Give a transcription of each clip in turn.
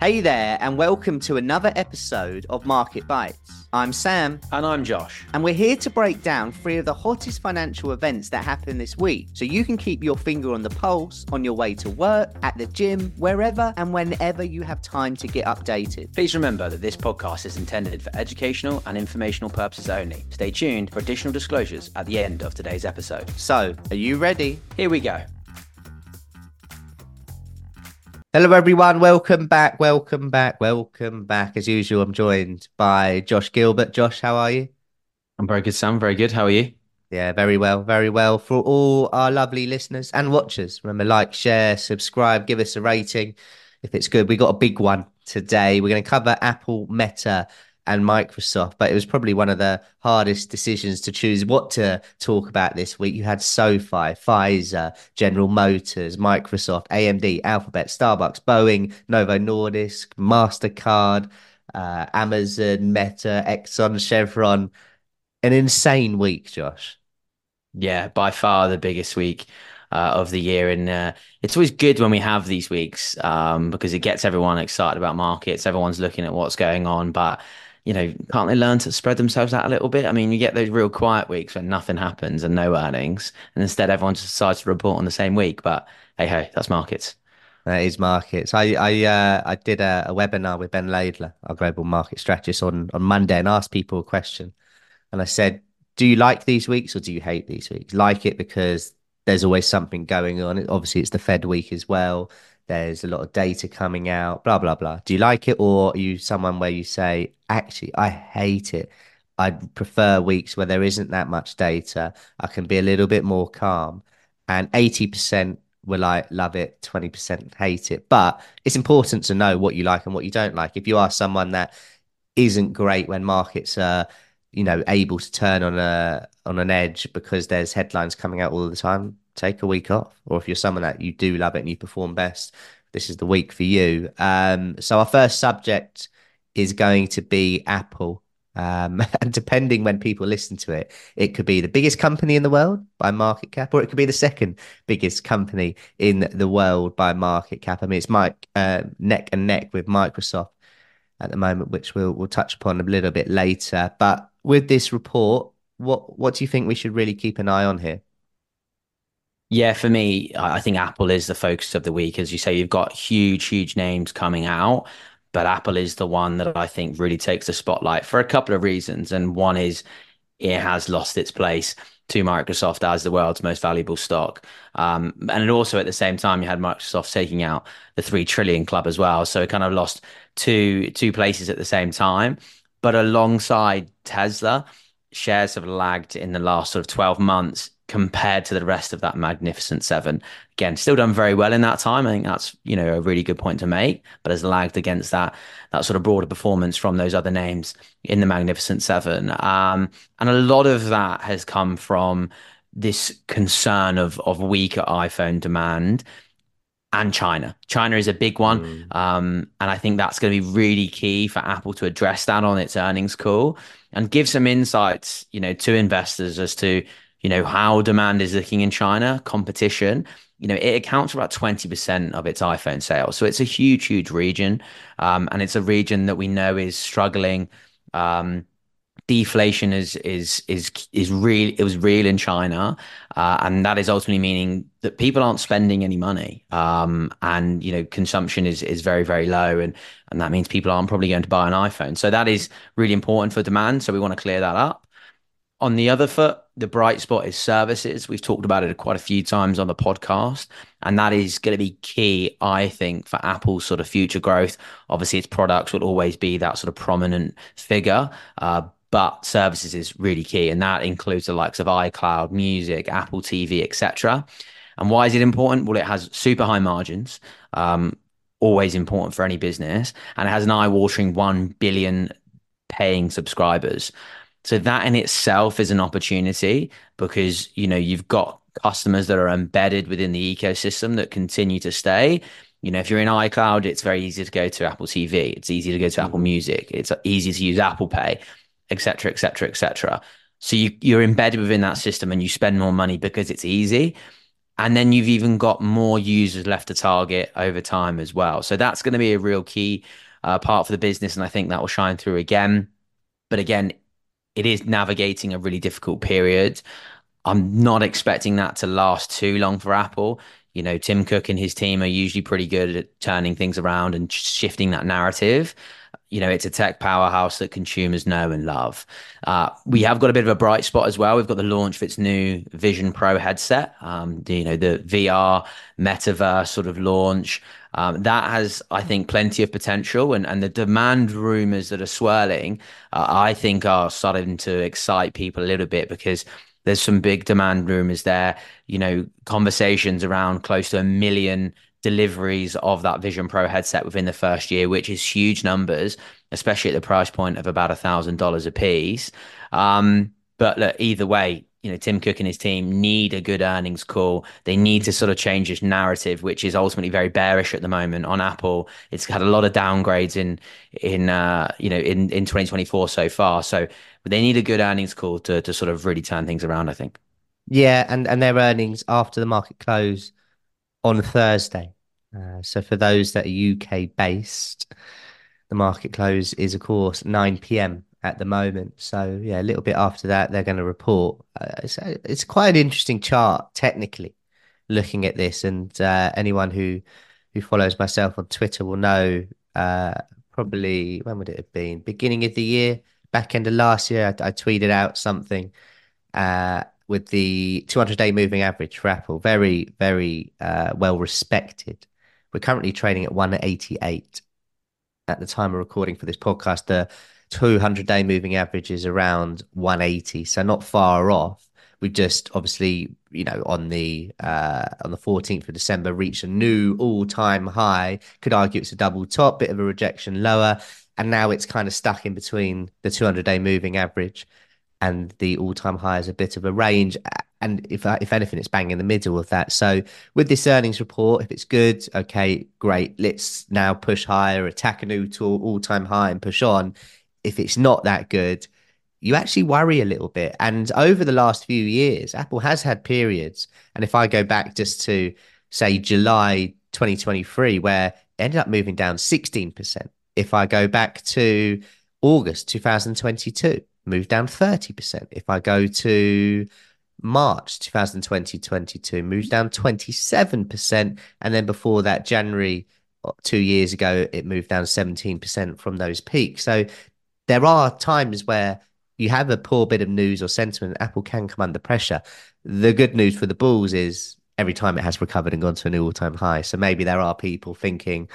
Hey there, and welcome to another episode of Market Bites. I'm Sam. And I'm Josh. And we're here to break down three of the hottest financial events that happened this week so you can keep your finger on the pulse on your way to work, at the gym, wherever and whenever you have time to get updated. Please remember that this podcast is intended for educational and informational purposes only. Stay tuned for additional disclosures at the end of today's episode. So, are you ready? Here we go. Hello, everyone. Welcome back. Welcome back. Welcome back. As usual, I'm joined by Josh Gilbert. Josh, how are you? I'm very good, Sam. Very good. How are you? Yeah, very well. Very well. For all our lovely listeners and watchers, remember, like, share, subscribe, give us a rating if it's good. We got a big one today. We're going to cover Apple, Meta, and Microsoft, but it was probably one of the hardest decisions to choose what to talk about this week. You had SoFi, Pfizer, General Motors, Microsoft, AMD, Alphabet, Starbucks, Boeing, Novo Nordisk, MasterCard, uh, Amazon, Meta, Exxon, Chevron. An insane week, Josh. Yeah, by far the biggest week. Uh, of the year. And uh, it's always good when we have these weeks um, because it gets everyone excited about markets. Everyone's looking at what's going on. But you know, can't they learn to spread themselves out a little bit? I mean, you get those real quiet weeks when nothing happens and no earnings, and instead everyone just decides to report on the same week. But hey, hey, that's markets. That is markets. I I uh, I did a, a, webinar with Ben Laidler, our global market strategist, on on Monday, and asked people a question. And I said, "Do you like these weeks or do you hate these weeks? Like it because there's always something going on. Obviously, it's the Fed week as well. There's a lot of data coming out, blah, blah, blah. Do you like it? Or are you someone where you say, actually, I hate it? I prefer weeks where there isn't that much data. I can be a little bit more calm. And 80% will like love it, 20% hate it. But it's important to know what you like and what you don't like. If you are someone that isn't great when markets are, you know, able to turn on a on an edge because there's headlines coming out all the time, take a week off. Or if you're someone that you do love it and you perform best, this is the week for you. Um, so our first subject is going to be Apple. Um, and depending when people listen to it, it could be the biggest company in the world by market cap, or it could be the second biggest company in the world by market cap. I mean, it's Mike uh, neck and neck with Microsoft at the moment, which we'll we'll touch upon a little bit later. But with this report, what what do you think we should really keep an eye on here? Yeah, for me, I think Apple is the focus of the week. As you say, you've got huge, huge names coming out, but Apple is the one that I think really takes the spotlight for a couple of reasons. And one is it has lost its place to Microsoft as the world's most valuable stock. Um, and also at the same time, you had Microsoft taking out the three trillion club as well. So it kind of lost two two places at the same time. But alongside Tesla, shares have lagged in the last sort of 12 months compared to the rest of that magnificent seven. Again, still done very well in that time. I think that's you know a really good point to make, but has lagged against that that sort of broader performance from those other names in the magnificent seven. Um, and a lot of that has come from this concern of of weaker iPhone demand and China. China is a big one. Mm. Um, and I think that's going to be really key for Apple to address that on its earnings call and give some insights, you know, to investors as to you know, how demand is looking in China, competition, you know, it accounts for about 20% of its iPhone sales. So it's a huge, huge region. Um, and it's a region that we know is struggling. Um, deflation is is is is real it was real in China uh, and that is ultimately meaning that people aren't spending any money um, and you know consumption is is very very low and and that means people aren't probably going to buy an iPhone so that is really important for demand so we want to clear that up on the other foot, the bright spot is services. We've talked about it quite a few times on the podcast, and that is going to be key, I think, for Apple's sort of future growth. Obviously, its products will always be that sort of prominent figure, uh, but services is really key, and that includes the likes of iCloud, Music, Apple TV, etc. And why is it important? Well, it has super high margins. Um, always important for any business, and it has an eye-watering one billion paying subscribers. So that in itself is an opportunity because you know you've got customers that are embedded within the ecosystem that continue to stay. You know, if you're in iCloud, it's very easy to go to Apple TV. It's easy to go to Apple mm-hmm. Music. It's easy to use Apple Pay, etc., etc., etc. So you you're embedded within that system and you spend more money because it's easy. And then you've even got more users left to target over time as well. So that's going to be a real key uh, part for the business. And I think that will shine through again. But again, it is navigating a really difficult period. I'm not expecting that to last too long for Apple. You know, Tim Cook and his team are usually pretty good at turning things around and shifting that narrative you know, it's a tech powerhouse that consumers know and love. Uh, we have got a bit of a bright spot as well. We've got the launch of its new Vision Pro headset. Um, the, you know, the VR metaverse sort of launch. Um, that has, I think, plenty of potential, and and the demand rumors that are swirling, uh, I think, are starting to excite people a little bit because there's some big demand rumors there. You know, conversations around close to a million deliveries of that Vision Pro headset within the first year, which is huge numbers, especially at the price point of about a thousand dollars a piece. Um, but look, either way, you know, Tim Cook and his team need a good earnings call. They need to sort of change this narrative, which is ultimately very bearish at the moment on Apple. It's had a lot of downgrades in in uh, you know in in 2024 so far. So they need a good earnings call to to sort of really turn things around. I think. Yeah, and and their earnings after the market close on Thursday. Uh, so for those that are UK based, the market close is of course 9 p.m. at the moment. So yeah, a little bit after that, they're going to report. Uh, so it's quite an interesting chart technically, looking at this, and uh, anyone who who follows myself on Twitter will know. Uh, probably when would it have been? Beginning of the year, back end of last year, I, I tweeted out something uh, with the 200 day moving average for Apple. Very, very uh, well respected. We're currently trading at 188 at the time of recording for this podcast. The 200 day moving average is around 180, so not far off. We just obviously, you know, on the uh, on the 14th of December, reached a new all time high. Could argue it's a double top, bit of a rejection lower, and now it's kind of stuck in between the 200 day moving average and the all-time high is a bit of a range. And if if anything, it's bang in the middle of that. So with this earnings report, if it's good, okay, great. Let's now push higher, attack a new all-time high, and push on. If it's not that good, you actually worry a little bit. And over the last few years, Apple has had periods. And if I go back just to say July 2023, where it ended up moving down 16%. If I go back to August 2022, moved down 30%. If I go to March 2020 22, moves down 27%. And then before that, January uh, two years ago, it moved down 17% from those peaks. So there are times where you have a poor bit of news or sentiment, Apple can come under pressure. The good news for the Bulls is every time it has recovered and gone to a new all time high. So maybe there are people thinking,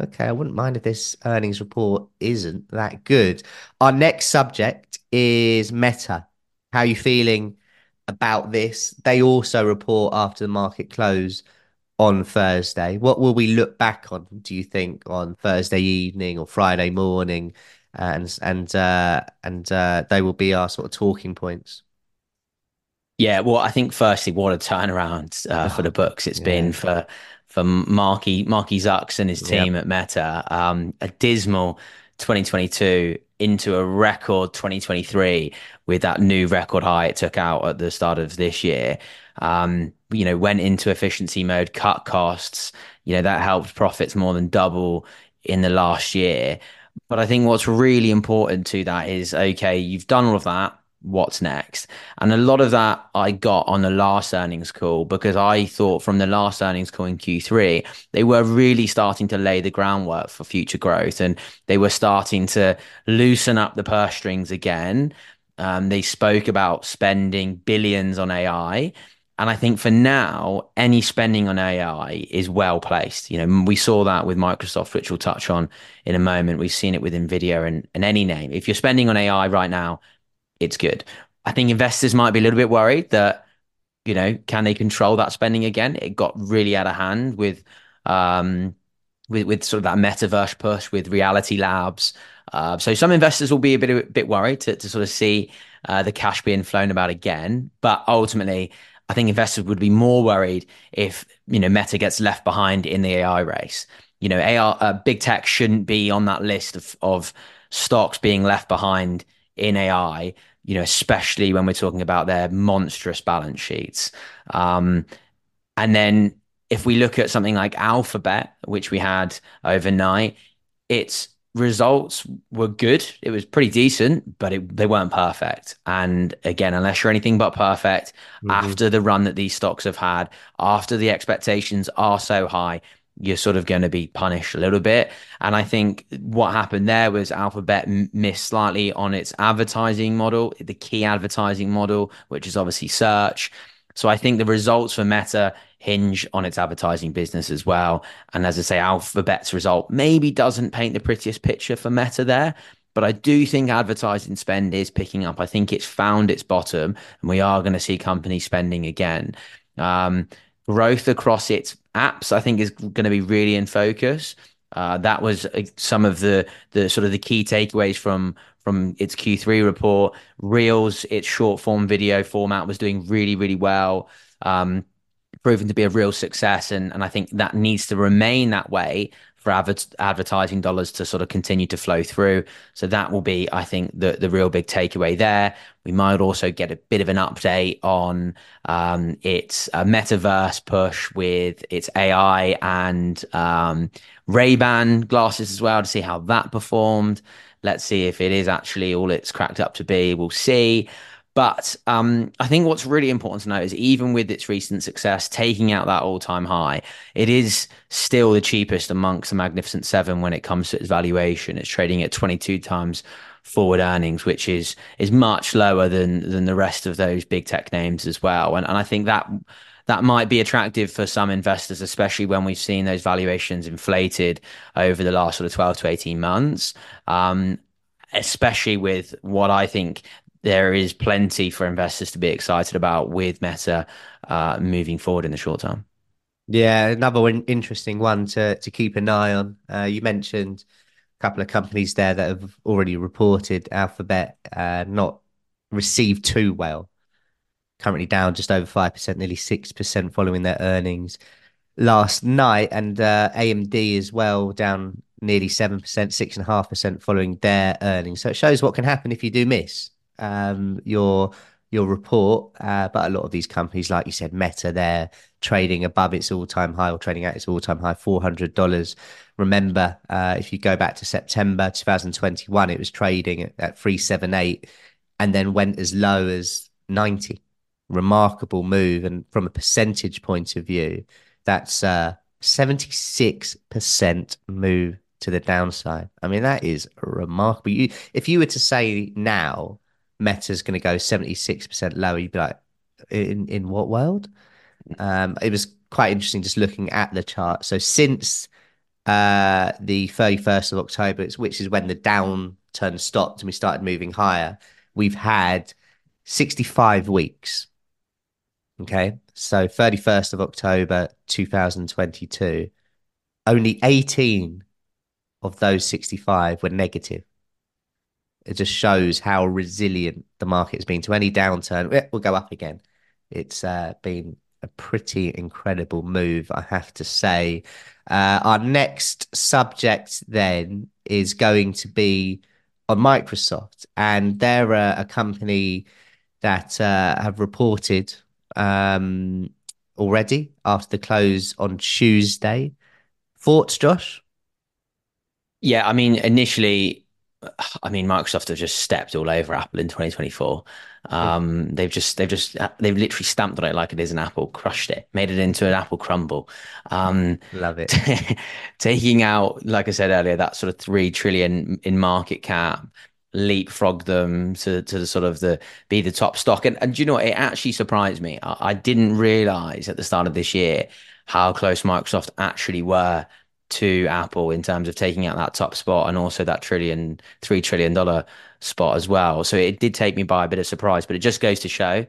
okay, I wouldn't mind if this earnings report isn't that good. Our next subject is Meta. How are you feeling about this? They also report after the market close on Thursday. What will we look back on, do you think, on Thursday evening or Friday morning? And and uh, and uh, they will be our sort of talking points. Yeah, well, I think firstly, what a turnaround uh, for the books it's yeah. been for for Marky Marky Zucks and his team yep. at Meta. Um, a dismal 2022 into a record 2023 with that new record high it took out at the start of this year. Um, you know, went into efficiency mode, cut costs. You know, that helped profits more than double in the last year. But I think what's really important to that is okay, you've done all of that what's next. And a lot of that I got on the last earnings call because I thought from the last earnings call in Q3, they were really starting to lay the groundwork for future growth and they were starting to loosen up the purse strings again. Um, they spoke about spending billions on AI. And I think for now, any spending on AI is well placed. You know, we saw that with Microsoft, which we'll touch on in a moment. We've seen it with Nvidia and, and any name. If you're spending on AI right now, it's good. I think investors might be a little bit worried that, you know, can they control that spending again? It got really out of hand with, um, with, with sort of that metaverse push with reality labs. Uh, so some investors will be a bit a bit worried to, to sort of see uh, the cash being flown about again. But ultimately, I think investors would be more worried if you know Meta gets left behind in the AI race. You know, AI, uh, big tech shouldn't be on that list of of stocks being left behind in AI you know, especially when we're talking about their monstrous balance sheets. Um, And then if we look at something like Alphabet, which we had overnight, its results were good. It was pretty decent, but it, they weren't perfect. And again, unless you're anything but perfect, mm-hmm. after the run that these stocks have had, after the expectations are so high, you're sort of going to be punished a little bit. And I think what happened there was Alphabet missed slightly on its advertising model, the key advertising model, which is obviously search. So I think the results for Meta hinge on its advertising business as well. And as I say, Alphabet's result maybe doesn't paint the prettiest picture for Meta there. But I do think advertising spend is picking up. I think it's found its bottom, and we are going to see companies spending again. Um, growth across its apps, I think, is going to be really in focus. Uh, that was some of the the sort of the key takeaways from from its Q3 report. Reels, its short form video format, was doing really really well, um, proven to be a real success, and and I think that needs to remain that way for adver- advertising dollars to sort of continue to flow through. So that will be, I think, the the real big takeaway there. We might also get a bit of an update on um, its uh, metaverse push with its AI and um, Ray Ban glasses as well to see how that performed. Let's see if it is actually all it's cracked up to be. We'll see. But um, I think what's really important to note is even with its recent success, taking out that all time high, it is still the cheapest amongst the Magnificent Seven when it comes to its valuation. It's trading at 22 times forward earnings, which is is much lower than than the rest of those big tech names as well. And and I think that that might be attractive for some investors, especially when we've seen those valuations inflated over the last sort of 12 to 18 months. Um, especially with what I think there is plenty for investors to be excited about with Meta uh, moving forward in the short term. Yeah, another interesting one to to keep an eye on. Uh, you mentioned a couple of companies there that have already reported Alphabet uh, not received too well. Currently down just over five percent, nearly six percent following their earnings last night, and uh, AMD as well down nearly seven percent, six and a half percent following their earnings. So it shows what can happen if you do miss um, your your report. Uh, but a lot of these companies, like you said, Meta, they're trading above its all time high or trading at its all time high, four hundred dollars. Remember, uh, if you go back to September 2021, it was trading at, at 378 and then went as low as 90. Remarkable move. And from a percentage point of view, that's uh, 76% move to the downside. I mean, that is remarkable. You, if you were to say now Meta's going to go 76% lower, you'd be like, in, in what world? Um, it was quite interesting just looking at the chart. So since uh, the 31st of October, which is when the downturn stopped and we started moving higher, we've had 65 weeks. Okay. So 31st of October 2022, only 18 of those 65 were negative it just shows how resilient the market has been to any downturn. It will go up again. It's uh, been a pretty incredible move, I have to say. Uh, our next subject then is going to be on Microsoft, and they're a, a company that uh, have reported um, already after the close on Tuesday. Thoughts, Josh? Yeah, I mean, initially I mean, Microsoft have just stepped all over Apple in 2024. Um, they've just, they've just, they've literally stamped on it like it is an apple, crushed it, made it into an apple crumble. Um, Love it. taking out, like I said earlier, that sort of three trillion in market cap, leapfrog them to to the sort of the be the top stock. And and you know, it actually surprised me. I, I didn't realize at the start of this year how close Microsoft actually were to Apple in terms of taking out that top spot and also that trillion, three trillion dollar spot as well. So it did take me by a bit of surprise, but it just goes to show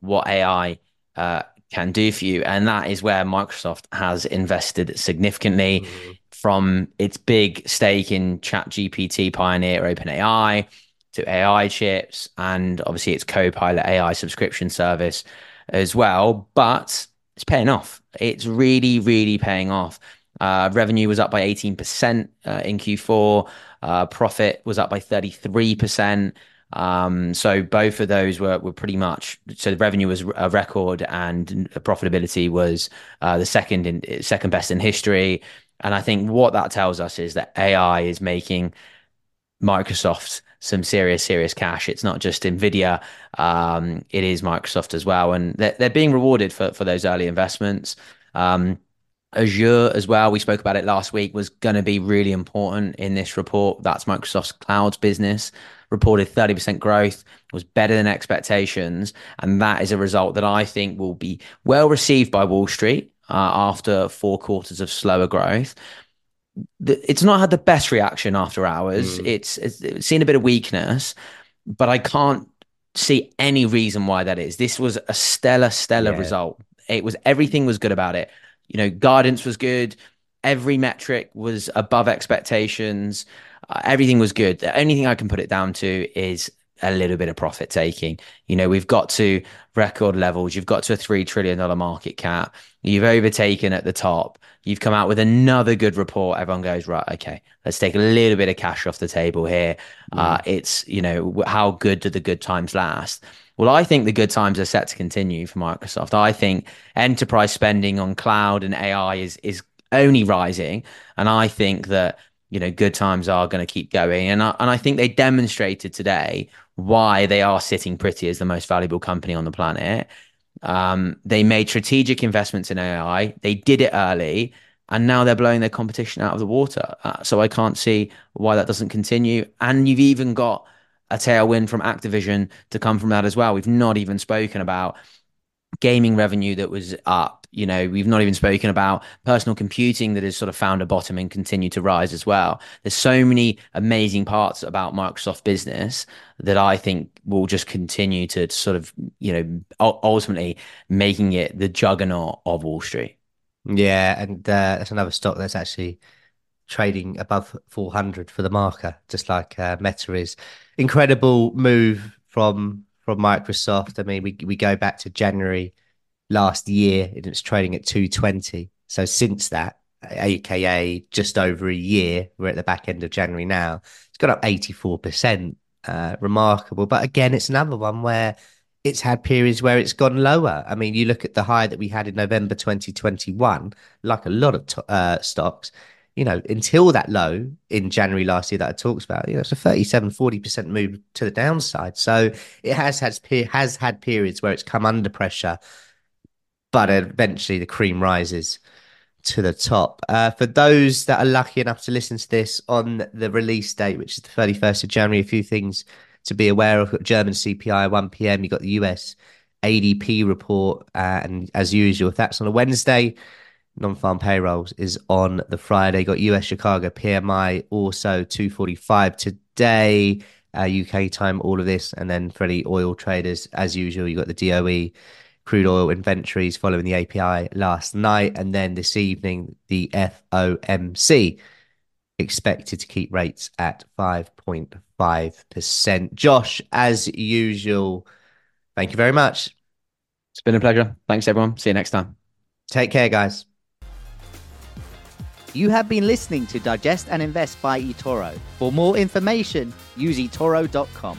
what AI uh, can do for you. And that is where Microsoft has invested significantly mm-hmm. from its big stake in ChatGPT pioneer OpenAI to AI chips and obviously its Copilot AI subscription service as well. But it's paying off. It's really, really paying off. Uh, revenue was up by 18% uh, in Q4. Uh, profit was up by 33%. Um, so both of those were were pretty much so the revenue was a record and profitability was uh, the second in second best in history. And I think what that tells us is that AI is making Microsoft some serious, serious cash. It's not just Nvidia; um, it is Microsoft as well, and they're, they're being rewarded for for those early investments. Um, Azure as well, we spoke about it last week, was going to be really important in this report. That's Microsoft's clouds business. Reported 30% growth, was better than expectations. And that is a result that I think will be well received by Wall Street uh, after four quarters of slower growth. It's not had the best reaction after hours. Mm. It's, it's seen a bit of weakness, but I can't see any reason why that is. This was a stellar, stellar yeah. result. It was everything was good about it you know, guidance was good. Every metric was above expectations. Uh, everything was good. The only thing I can put it down to is a little bit of profit taking. You know, we've got to record levels. You've got to a $3 trillion market cap. You've overtaken at the top. You've come out with another good report. Everyone goes, right, okay, let's take a little bit of cash off the table here. Mm. Uh, it's, you know, how good do the good times last? Well, I think the good times are set to continue for Microsoft. I think enterprise spending on cloud and AI is is only rising, and I think that you know good times are going to keep going. And I, and I think they demonstrated today why they are sitting pretty as the most valuable company on the planet. Um, they made strategic investments in AI. They did it early, and now they're blowing their competition out of the water. Uh, so I can't see why that doesn't continue. And you've even got a tailwind from Activision to come from that as well. We've not even spoken about gaming revenue that was up. You know, we've not even spoken about personal computing that has sort of found a bottom and continue to rise as well. There's so many amazing parts about Microsoft business that I think will just continue to sort of, you know, ultimately making it the juggernaut of Wall Street. Yeah, and uh, that's another stock that's actually trading above 400 for the marker, just like uh, Meta is. Incredible move from from Microsoft. I mean, we we go back to January last year, and it's trading at 220. So since that, aka just over a year, we're at the back end of January now. It's got up 84 percent. Uh, remarkable, but again, it's another one where it's had periods where it's gone lower. I mean, you look at the high that we had in November 2021, like a lot of uh, stocks, you know, until that low in January last year that I talked about, you know, it's a 37, 40% move to the downside. So it has had, has had periods where it's come under pressure, but eventually the cream rises to the top. Uh, for those that are lucky enough to listen to this on the release date, which is the 31st of January, a few things to be aware of. German CPI 1 p.m. You've got the US ADP report, uh, and as usual, if that's on a Wednesday, non-farm payrolls is on the Friday. Got US Chicago PMI also 245 today, uh, UK time, all of this. And then for any oil traders, as usual, you got the DOE crude oil inventories following the API last night. And then this evening, the FOMC expected to keep rates at 5.5%. Josh, as usual, thank you very much. It's been a pleasure. Thanks, everyone. See you next time. Take care, guys. You have been listening to Digest and Invest by eToro. For more information, use eToro.com.